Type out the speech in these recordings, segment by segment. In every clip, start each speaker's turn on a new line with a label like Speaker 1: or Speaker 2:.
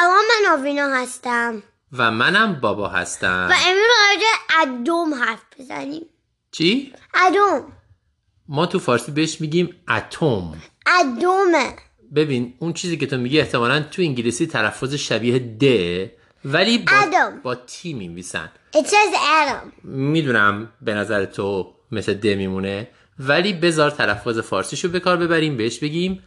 Speaker 1: سلام من آوینا هستم.
Speaker 2: و منم بابا هستم.
Speaker 1: و امروز راجع ادوم حرف بزنیم.
Speaker 2: چی؟
Speaker 1: ادوم.
Speaker 2: ما تو فارسی بهش میگیم اتم.
Speaker 1: ادومه.
Speaker 2: ببین اون چیزی که تو میگی احتمالا تو انگلیسی تلفظ شبیه د ولی با. با تی میمیسن
Speaker 1: It says Adam.
Speaker 2: می‌دونم به نظر تو مثل د میمونه ولی بذار تلفظ فارسیشو به کار ببریم بهش بگیم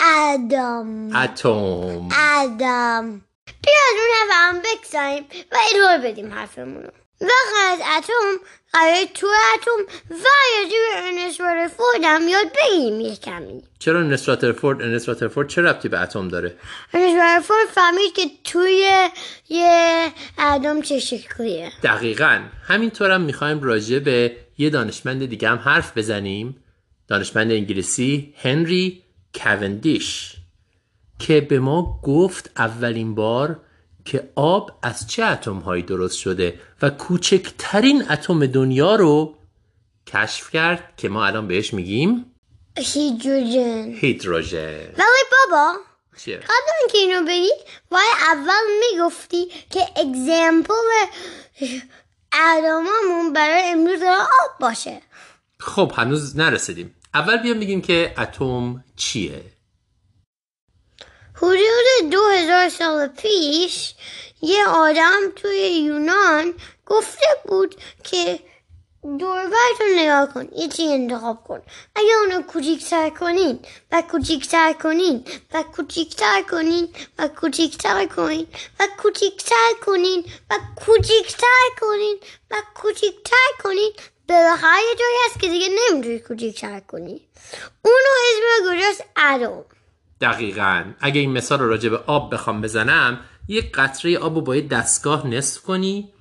Speaker 1: ادم
Speaker 2: اتم
Speaker 1: ادم بیا از اون حرف هم بگذاریم و ادامه بدیم حرفمونو. وقت از اتم قرار تو اتم و راجع به ارنست رادرفورد هم یاد بگیریم یه کمی.
Speaker 2: چرا ارنست راترفورد ارنست راترفورد چه ربطی به اتم داره؟
Speaker 1: ارنست رادرفورد فهمید که توی یه اتم چه شکلیه.
Speaker 2: دقیقا. همینطورم می‌خوایم راجع به یه دانشمند دیگه هم حرف بزنیم. دانشمند انگلیسی هنری کوندیش که به ما گفت اولین بار که آب از چه اتم هایی درست شده و کوچکترین اتم دنیا رو کشف کرد که ما الان بهش میگیم
Speaker 1: هیدروژن.
Speaker 2: هیدروژن.
Speaker 1: ولی بابا
Speaker 2: چیه؟
Speaker 1: قبل اینکه اینو بگی باید اول می‌گفتی که اگزمپل اداممون برای امروز آب باشه.
Speaker 2: خب هنوز نرسیدیم. اول بیام بگیم که اتم چیه.
Speaker 1: حدود دو هزار سال پیش یه آدم توی یونان گفته بود که دوربرتون نگاه کن یه چی انتخاب کن. اگه اونو کوچیکتر کنین و کوچیکتر کنین و کوچیکتر کنین و کوچیکتر کنین و کوچیکتر کنین و کوچیکتر کنین و کوچیکتر کنین بالاخره یه جایی هست که دیگه نمی‌تونی کوچیکتر کنی. اونو اسم گذاشت ادم
Speaker 2: دقیقا. اگه این مثال رو راجع به آب بخوام بزنم یک قطره آب رو با یه دستگاه نصف کنی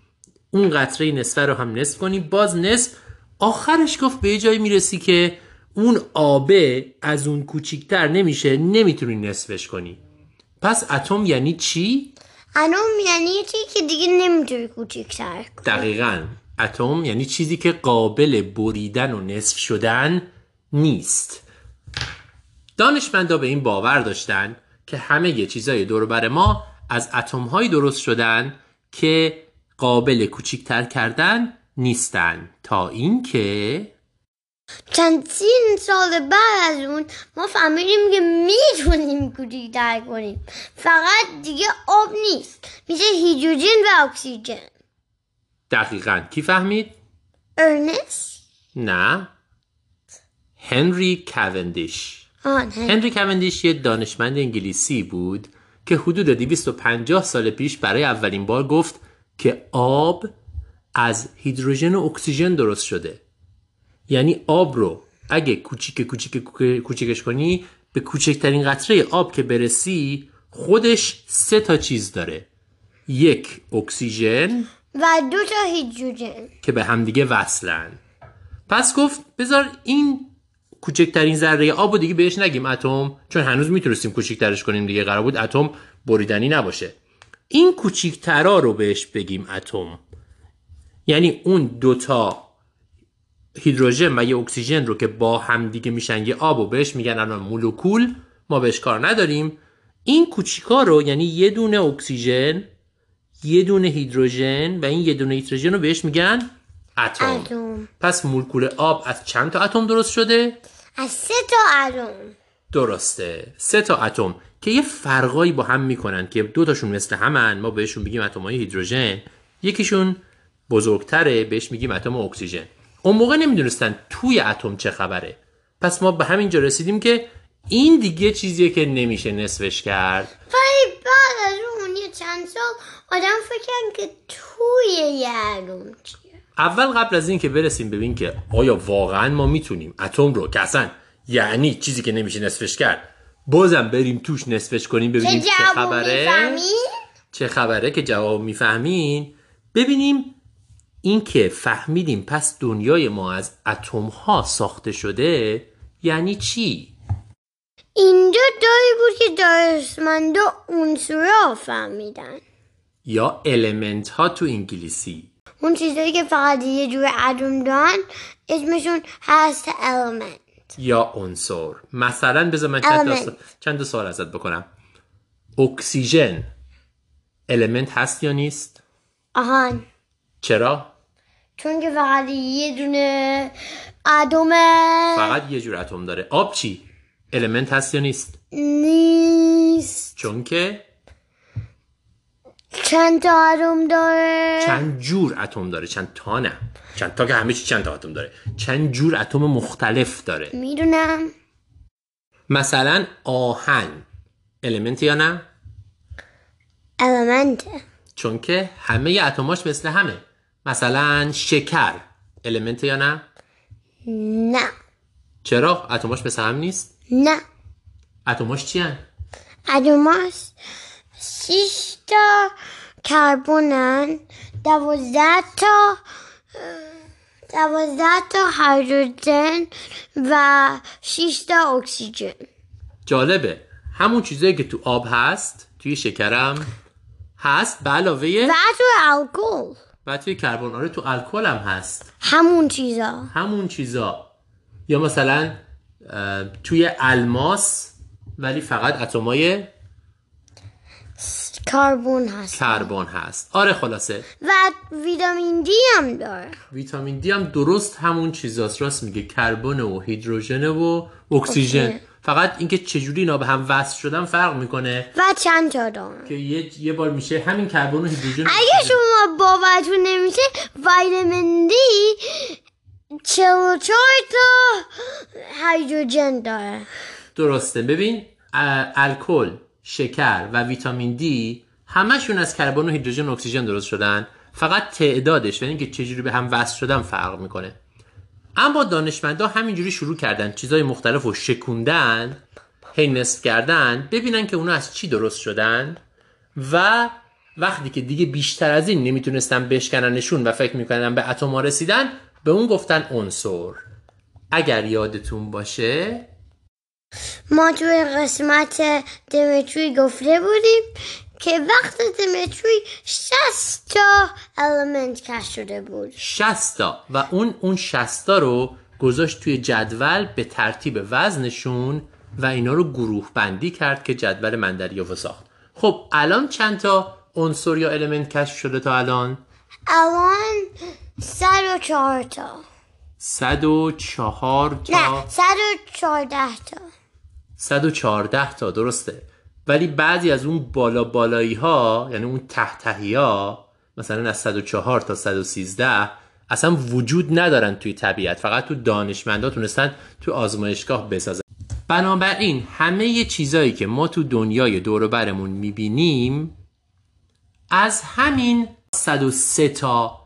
Speaker 2: اون قطره نصفه رو هم نصف کنی باز نصف. آخرش گفت به یه جایی می‌رسی که اون آبه از اون کوچیکتر نمیشه نمی‌تونی نصفش کنی. پس اتم یعنی چی؟
Speaker 1: اتم یعنی چیزی که دیگه نمی‌تونی کوچیکتر کنی.
Speaker 2: دقیقا. اتم یعنی چیزی که قابل بریدن و نصف شدن نیست. دانشمندا به این باور داشتن که همه یه چیزای دور بر ما از اتم هایی درست شدن که قابل کوچیکتر کردن نیستن. تا اینکه
Speaker 1: چند سین سال بعد از اون ما فهمیدیم که می‌تونیم کوچیکتر کنیم. فقط دیگه آب نیست. میشه هیدروژن و اکسیژن.
Speaker 2: دقیقا. کی فهمید؟
Speaker 1: ارنست
Speaker 2: نه. هنری کوندیش هنری کوندیش یه دانشمند انگلیسی بود که حدود 250 سال پیش برای اولین بار گفت که آب از هیدروژن و اکسیژن درست شده. یعنی آب رو اگه کوچیک کوچیک کوچیکش کنی به کوچکترین قطره آب که برسی خودش سه تا چیز داره. یک اکسیژن
Speaker 1: و دو تا هیدروژن
Speaker 2: که به همدیگه وصلن. پس گفت بذار این کوچکترین ذره آب و دیگه بهش نگیم. اتم چون هنوز می‌تونستیم کوچکترش کنیم دیگه قرار بود اتم بریدنی نباشه. این کوچیکترا رو بهش بگیم اتم. یعنی اون دوتا هیدروژن و یه اکسیژن رو که با هم دیگه میشن یه آب و بهش میگن الان مولکول ما بهش کار نداریم. این کوچیکا رو یعنی یه دونه اکسیژن یه دونه هیدروژن و این یه دونه هیدروژن رو بهش میگن اتم.
Speaker 1: اتم.
Speaker 2: پس مولکول آب از چند تا اتم درست شده؟
Speaker 1: از سه تا اتم.
Speaker 2: درسته. سه تا اتم که یه فرقایی با هم می‌کنن که دو تاشون مثل همن ما بهشون بگیم اتم های هیدروژن. یکیشون بزرگتره بهش میگیم اتم اکسیژن. اون موقع نمی‌دونستن توی اتم چه خبره. پس ما به همینجا رسیدیم که این دیگه چیزیه که نمیشه نصفش کرد.
Speaker 1: ولی بعد از اون یه چند سال آدم فکر کرد که توی یه چیه.
Speaker 2: اول قبل از این که برسیم ببین که آیا واقعا ما می‌تونیم اتم رو که اصلا یعنی چیزی که نمیشه نصفش کرد بازم بریم توش نصفش کنیم ببینیم چه
Speaker 1: جواب
Speaker 2: خبره؟ چه خبره که جواب می‌فهمین؟ ببینیم این که فهمیدیم پس دنیای ما از اتم ها ساخته شده یعنی چی؟
Speaker 1: اینجا داری بود که دانشمندا عنصرها فهمیدن.
Speaker 2: یا المنت ها تو انگلیسی.
Speaker 1: اون چیزایی که فقط یه جور اتم دارن اسمشون هست element.
Speaker 2: یا عنصر. مثلا بذار من چند تا, چند سوال ازت بکنم. اکسیژن. element هست یا نیست؟
Speaker 1: آهان
Speaker 2: چرا؟
Speaker 1: چون که فقط یه دونه اتمه.
Speaker 2: فقط یه جور اتم داره. آب چی؟ المنت هست یا نیست؟
Speaker 1: نیست.
Speaker 2: چون که
Speaker 1: چند تا اتم داره؟
Speaker 2: چند جور اتم داره؟ چند تا نه؟ چند تا که همه چی چند تا اتم داره. چند جور اتم مختلف داره.
Speaker 1: می‌دونم.
Speaker 2: مثلا آهن. المنت یا نه؟
Speaker 1: المنت
Speaker 2: چون که همه اتماش مثل همه. مثلا شکر. element یا نه؟
Speaker 1: نه.
Speaker 2: چرا؟ اتماش مثل هم نیست؟
Speaker 1: نه.
Speaker 2: اتماش چی هن؟
Speaker 1: اتماش شیش تا کربونن دوازده تا دوازده تا هیدروژن و شیش تا اکسیژن.
Speaker 2: جالبه. همون چیزایی که تو آب هست توی شکرم هست به علاوه
Speaker 1: و تو الکل.
Speaker 2: و توی کربن آره تو الکل هم هست.
Speaker 1: همون چیزا.
Speaker 2: همون چیزا. یا مثلا توی الماس ولی فقط اتمای
Speaker 1: کربون هست.
Speaker 2: کربن هست. آره خلاصه.
Speaker 1: و ویتامین دی هم داره.
Speaker 2: ویتامین دی هم درست همون چیزاست. راست میگه. کربن و هیدروژن و اکسیژن. فقط اینکه چجوری اینا به هم وصل شدن فرق می‌کنه.
Speaker 1: و چند تا داره
Speaker 2: که یه, یه بار میشه همین کربن و هیدروژن
Speaker 1: اگه. شما باورتون نمیشه ویتامین دی چهل تا هیدروژن داره.
Speaker 2: درسته. ببین الکل شکر و ویتامین دی همشون از کربن و هیدروژن و اکسیژن درست شدن. فقط تعدادش و اینکه چجوری به هم وصل شدن فرق می‌کنه. اما دانشمندا همینجوری شروع کردن چیزای مختلف رو شکوندن هی نصف کردن ببینن که اونا از چی درست شدن. و وقتی که دیگه بیشتر از این نمی‌تونستن بشکننشون و فکر می‌کنن به اتم رسیدن به اون گفتن عنصر. اگر یادتون باشه.
Speaker 1: ما توی قسمت دیمتری گفته بودیم که وقت دیمتری 60 تا المنت کش شده بود.
Speaker 2: 60 تا. و اون اون 60 تا رو گذاشت توی جدول به ترتیب وزنشون و اینا رو گروه بندی کرد که جدول مندریافو ساخت. خب الان چند تا عنصر یا المنت کشف شده تا الان؟
Speaker 1: الان 104 تا.
Speaker 2: 104 تا.
Speaker 1: نه 114 تا.
Speaker 2: 114 تا درسته. ولی بعضی از اون بالا بالایی ها یعنی اون ته تهی ها مثلا از 104 تا 113 اصلا وجود ندارن توی طبیعت. فقط تو دانشمندا تونستن تو آزمایشگاه بسازن. بنابراین همه چیزایی که ما تو دنیای دور و برمون می‌بینیم از همین 103 تا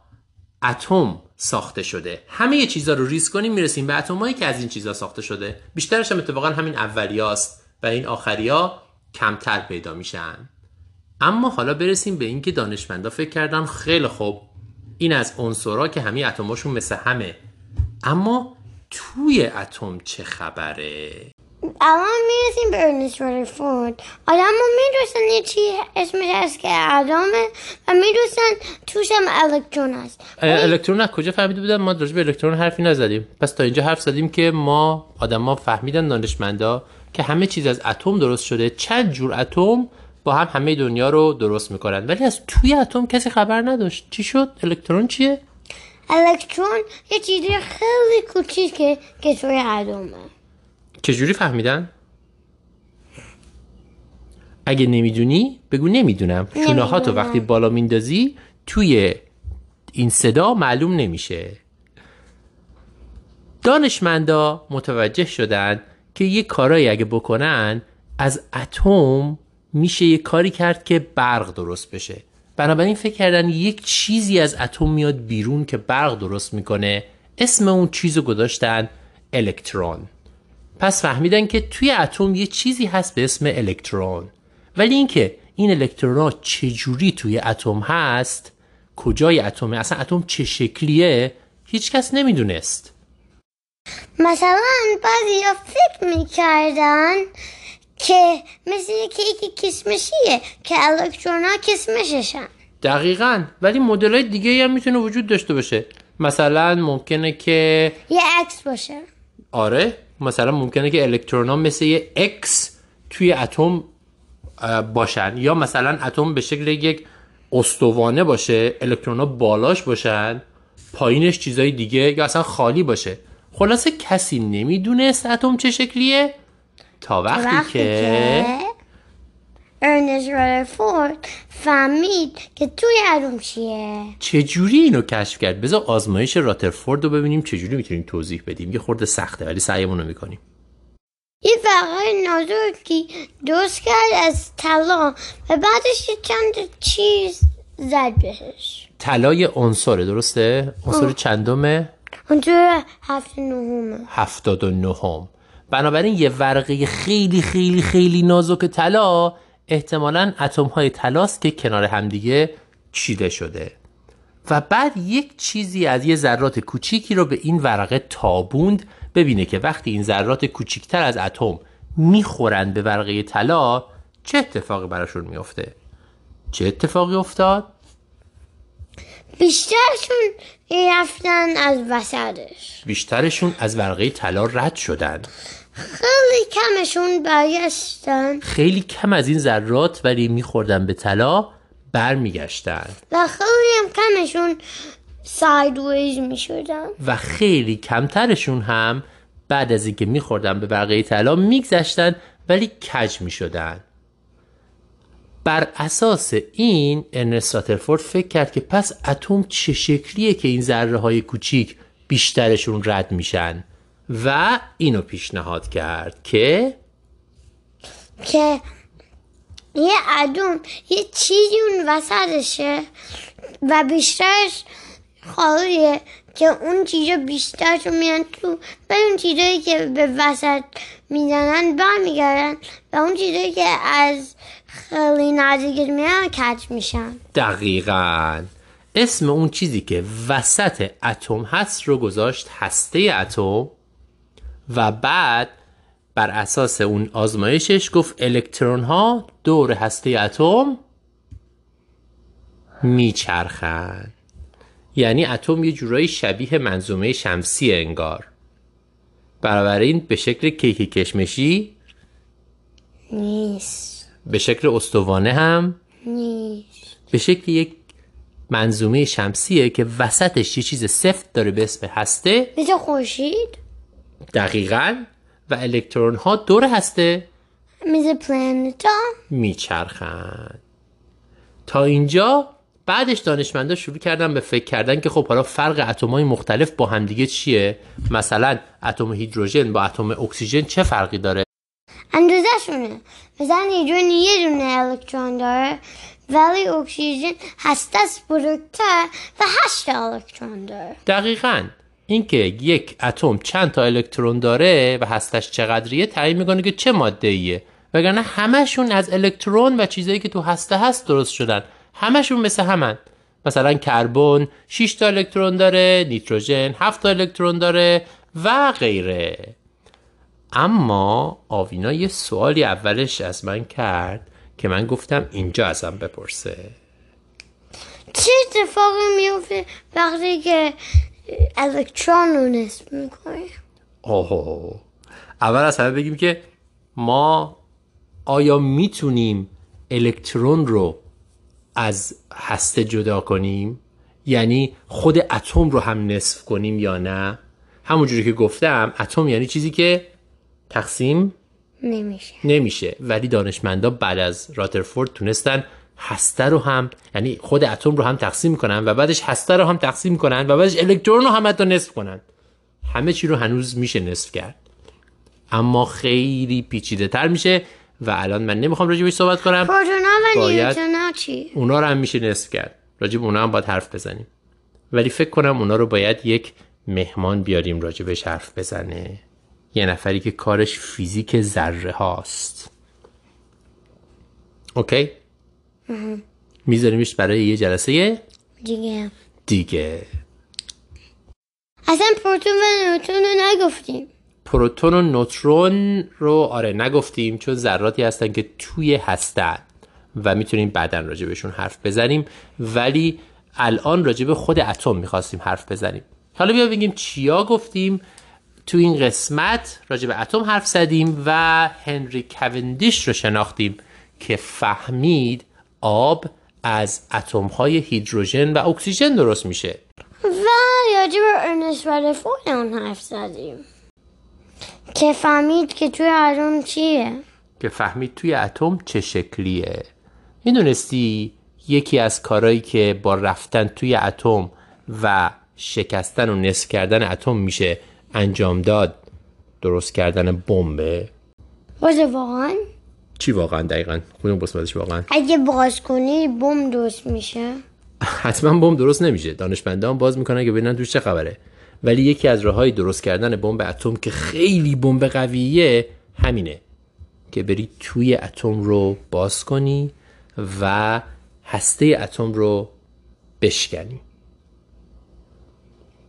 Speaker 2: اتم ساخته شده. همه چیزا رو ریز کنیم می‌رسیم به اتمایی که از این چیزا ساخته شده. بیشترش هم اتفاقا همین اولیاست و این آخریا کمتر پیدا میشن. اما حالا برسیم به اینکه دانشمندا فکر کردن خیلی خوب. این از عنصرها که همه اتماشون مثل همه. اما توی اتم چه خبره؟
Speaker 1: الان می‌رسیم به ارنست رادرفورد آدم ها می‌دونستن یه چی اسمش هست که ادامه و می‌دونستن توش هم الکترون هست.
Speaker 2: الکترون از کجا فهمیده بودن ما راجع به الکترون حرفی نزدیم. پس تا اینجا حرف زدیم که ما آدما فهمیدن دانشمندا که همه چیز از اتم درست شده. چند جور اتم با هم همه دنیا رو درست می‌کنن. ولی از توی اتم کسی خبر نداشت. چی شد؟ الکترون چیه؟
Speaker 1: الکترون یه چیزی خیلی کوچیکه که توی اتمه.
Speaker 2: چجوری فهمیدن؟ اگه نمی‌دونی بگو نمی‌دونم. شونه ها تو وقتی بالا میندازی توی این صدا معلوم نمیشه. دانشمندا متوجه شدن که یه کارایی اگه بکنن از اتم میشه یه کاری کرد که برق درست بشه. بنابراین فکر کردن یک چیزی از اتم میاد بیرون که برق درست می‌کنه اسم اون چیز رو گذاشتن الکترون. پس فهمیدن که توی اتم یه چیزی هست به اسم الکترون. ولی اینکه این الکترون ها چجوری توی اتم هست کجای اتمه اصلا اتم چه شکلیه هیچکس نمی‌دونست.
Speaker 1: مثلا بعضی ها فکر می‌کردن که مثل یه کیک کسمشیه که الکترون ها کسمششن.
Speaker 2: دقیقا. ولی مدل های دیگه هم می‌تونه وجود داشته باشه. مثلا ممکنه که
Speaker 1: یه عکس باشه.
Speaker 2: آره. مثلا ممکنه که الکترون ها مثل یه X توی اتم باشن. یا مثلا اتم به شکل یک استوانه باشه الکترون ها بالاش باشن پایینش چیزای دیگه یا اصلا خالی باشه. خلاصه کسی نمی‌دونست اتم چه شکلیه؟ تا وقتی,
Speaker 1: وقتی
Speaker 2: که
Speaker 1: که ارنست رادرفورد فهمید که توی اتم چیه؟
Speaker 2: چجوری اینو کشف کرد؟ بذار آزمایش راترفورد رو ببینیم چجوری می‌تونیم توضیح بدیم. یه خورده سخته ولی سعیمون رو می‌کنیم.
Speaker 1: یه ورقه نازکی درست کرد از طلا و بعدش یه چند چیز زد بهش.
Speaker 2: طلای عنصره درسته؟ عنصر چندمه
Speaker 1: اونجا هفت نهمه
Speaker 2: هفتاد و نهم. بنابراین یه ورقه خیلی خیلی خیلی نازک طلا احتمالا اتم های طلاست که کنار همدیگه چیده شده. و بعد یک چیزی از یه ذرات کوچیکی رو به این ورقه تابوند ببینه که وقتی این ذرات کوچیکتر از اتم می‌خورن به ورقه طلا چه اتفاقی براشون میفته چه اتفاقی افتاد؟
Speaker 1: بیشترشون رفتن از وسطش.
Speaker 2: بیشترشون از ورقه طلا رد شدن.
Speaker 1: خیلی کمشون برگشتن.
Speaker 2: خیلی کم از این ذرات ولی میخوردن به طلا برمیگشتن.
Speaker 1: و خیلی هم کمشون sideways می شدن
Speaker 2: و خیلی کمترشون هم بعد از اینکه میخوردن به ورقه طلا میگذشتن ولی کج می‌شدن. بر اساس این ارنست راترفورد فکر کرد که پس اتم چه شکلیه که این ذره های کوچیک بیشترشون رد میشن. و اینو پیشنهاد کرد که
Speaker 1: که یه ادوم یه چیزی اون وسطشه و بیشترش خالیه که اون چیزا بیشترشون میان تو و اون چیزایی که به وسط می‌زنن برمیگردن و اون چیزایی که از خیلی نزدیک میان کج میشن.
Speaker 2: دقیقا. اسم اون چیزی که وسط اتم هست رو گذاشت هسته اتم. و بعد بر اساس اون آزمایشش گفت الکترون ها دور هسته اتم میچرخن. یعنی اتم یه جورایی شبیه منظومه شمسی انگار. بنابراین به شکل کیک کشمشی
Speaker 1: نیست.
Speaker 2: به شکل استوانه هم
Speaker 1: نیست.
Speaker 2: به شکل یک منظومه شمسیه که وسطش یه چیز سفت داره به اسم هسته.
Speaker 1: مثل خورشید؟
Speaker 2: دقیقا و الکترون ها دور هسته.
Speaker 1: مثل پلانتا
Speaker 2: میچرخن. تا اینجا بعدش دانشمندا شروع کردن به فکر کردن که خب حالا فرق اتمای مختلف با همدیگه چیه؟ مثلا اتم هیدروژن با اتم اکسیژن چه فرقی داره؟
Speaker 1: اندازه شونه مثلا هیدروژن یه دونه الکترون داره. ولی اکسیژن هستش بزرگتر و هشت الکترون داره.
Speaker 2: دقیقا. اینکه یک اتم چند تا الکترون داره و هستش چقدریه تعیین می‌کنه که چه ماده ایه وگرنه همشون از الکترون و چیزایی که تو هسته هست درست شدن. همشون مثل همن. مثلا کربن 6 تا الکترون داره نیتروژن 7 تا الکترون داره و غیره. اما آوینا یه سوالی اولش از من کرد که من گفتم اینجا ازم بپرسه.
Speaker 1: چه اتفاقی میفته وقتی که الکترون رو نصب می‌کنه
Speaker 2: اوه. اول از همه بگیم که ما آیا می‌تونیم الکترون رو از هسته جدا کنیم؟ یعنی خود اتم رو هم نصف کنیم یا نه؟ همونجوری که گفتم اتم یعنی چیزی که تقسیم
Speaker 1: نمیشه.
Speaker 2: نمیشه. ولی دانشمندا بعد از راترفورد تونستن هسته رو هم یعنی خود اتم رو هم تقسیم کنن و بعدش هسته رو هم تقسیم کنن و بعدش الکترون رو هم حتی نصف کنن. همه چی رو هنوز میشه نصف کرد. اما خیلی پیچیده تر میشه و الان من نمی‌خوام راجع بهش صحبت کنم.
Speaker 1: پروتونا و
Speaker 2: باید-
Speaker 1: نیوترونا چی؟
Speaker 2: اونا رو هم میشه نصف کرد. راجع به اونا هم باید حرف بزنیم. ولی فکر کنم اونا رو باید یک مهمان بیاریم راجع بهش حرف بزنه. یه نفری که کارش فیزیک ذره هاست. اوکی؟ میذاریمش برای یه جلسه
Speaker 1: دیگه.
Speaker 2: دیگه.
Speaker 1: اصلا پروتون و نیوترون رو نگفتیم.
Speaker 2: پروتون و نوترون رو آره نگفتیم چون ذراتی هستن که توی هستن و می‌تونیم بعدا راجع بهشون حرف بزنیم. ولی الان راجع به خود اتم می‌خواستیم حرف بزنیم. حالا بیا بگیم چیا گفتیم. تو این قسمت راجع به اتم حرف زدیم و هنری کوندیش رو شناختیم که فهمید آب از اتم های هیدروژن و اکسیژن درست میشه.
Speaker 1: و راجع به ارنست ردرفورد اون حرف زدیم. که فهمید که توی اتم چیه.
Speaker 2: که فهمید توی اتم چه شکلیه. می‌دونستی یکی از کارهایی که با رفتن توی اتم و شکستن و نصف کردن اتم میشه انجام داد درست کردن بمبه؟
Speaker 1: واقعا؟
Speaker 2: چی واقعا دقیقا؟ کدوم قسمتش واقعا؟
Speaker 1: اگه باز کنی بم درست میشه.
Speaker 2: حتما بمب درست نمیشه. دانشمندان باز می‌کنن که ببینن توش چه خبره. ولی یکی از راههای درست کردن بمب اتم که خیلی بمب قویه همینه. که بری توی اتم رو باز کنی و هسته اتم رو بشکنی.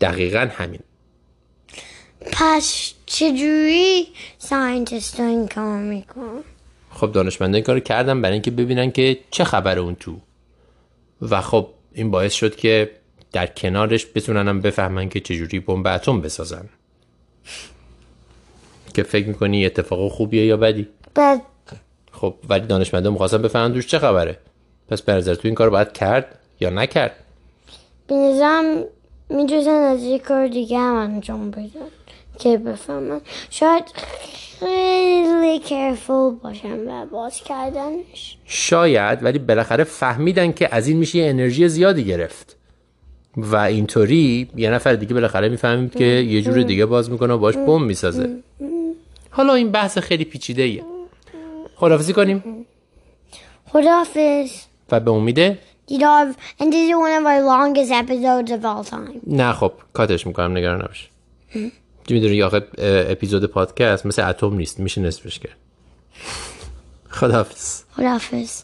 Speaker 2: دقیقا همین.
Speaker 1: پس چجوری scientist این کار میکن
Speaker 2: خب دانشمندان این کارو کردن برای اینکه ببینن که چه خبره اون تو. و خب این باعث شد که در کنارش بتونن هم بفهمن که چجوری بمب اتم بسازن. که فکر می‌کنی اتفاق خوبیه یا بدی؟
Speaker 1: بعد
Speaker 2: خب ولی دانشمندان می‌خواستن بفهمن توش چه خبره. پس به نظر تو این کار باید کرد یا نکرد؟
Speaker 1: به نظرم می‌تونن از یک کار دیگه هم انجام بدن. که بفهمن شاید خیلی کرفول باشن و باز کردنش.
Speaker 2: شاید ولی بالاخره فهمیدن که از این میشه یه انرژی زیادی گرفت. و اینطوری یه نفر دیگه بالاخره می‌فهمید که یه جور دیگه باز می‌کنه و باش بم می‌سازه. حالا این بحث خیلی پیچیده ایه خدافزی کنیم.
Speaker 1: خداحافظ.
Speaker 2: و به امیده
Speaker 1: دیدار and this is one of our longest episodes of all time.
Speaker 2: نه خب کاتش می‌کنم نگران نباش. می‌دونی آخه اپیزود پادکست مثل اتم نیست میشه نصفش کرد. خداحافظ.
Speaker 1: خداحافظ.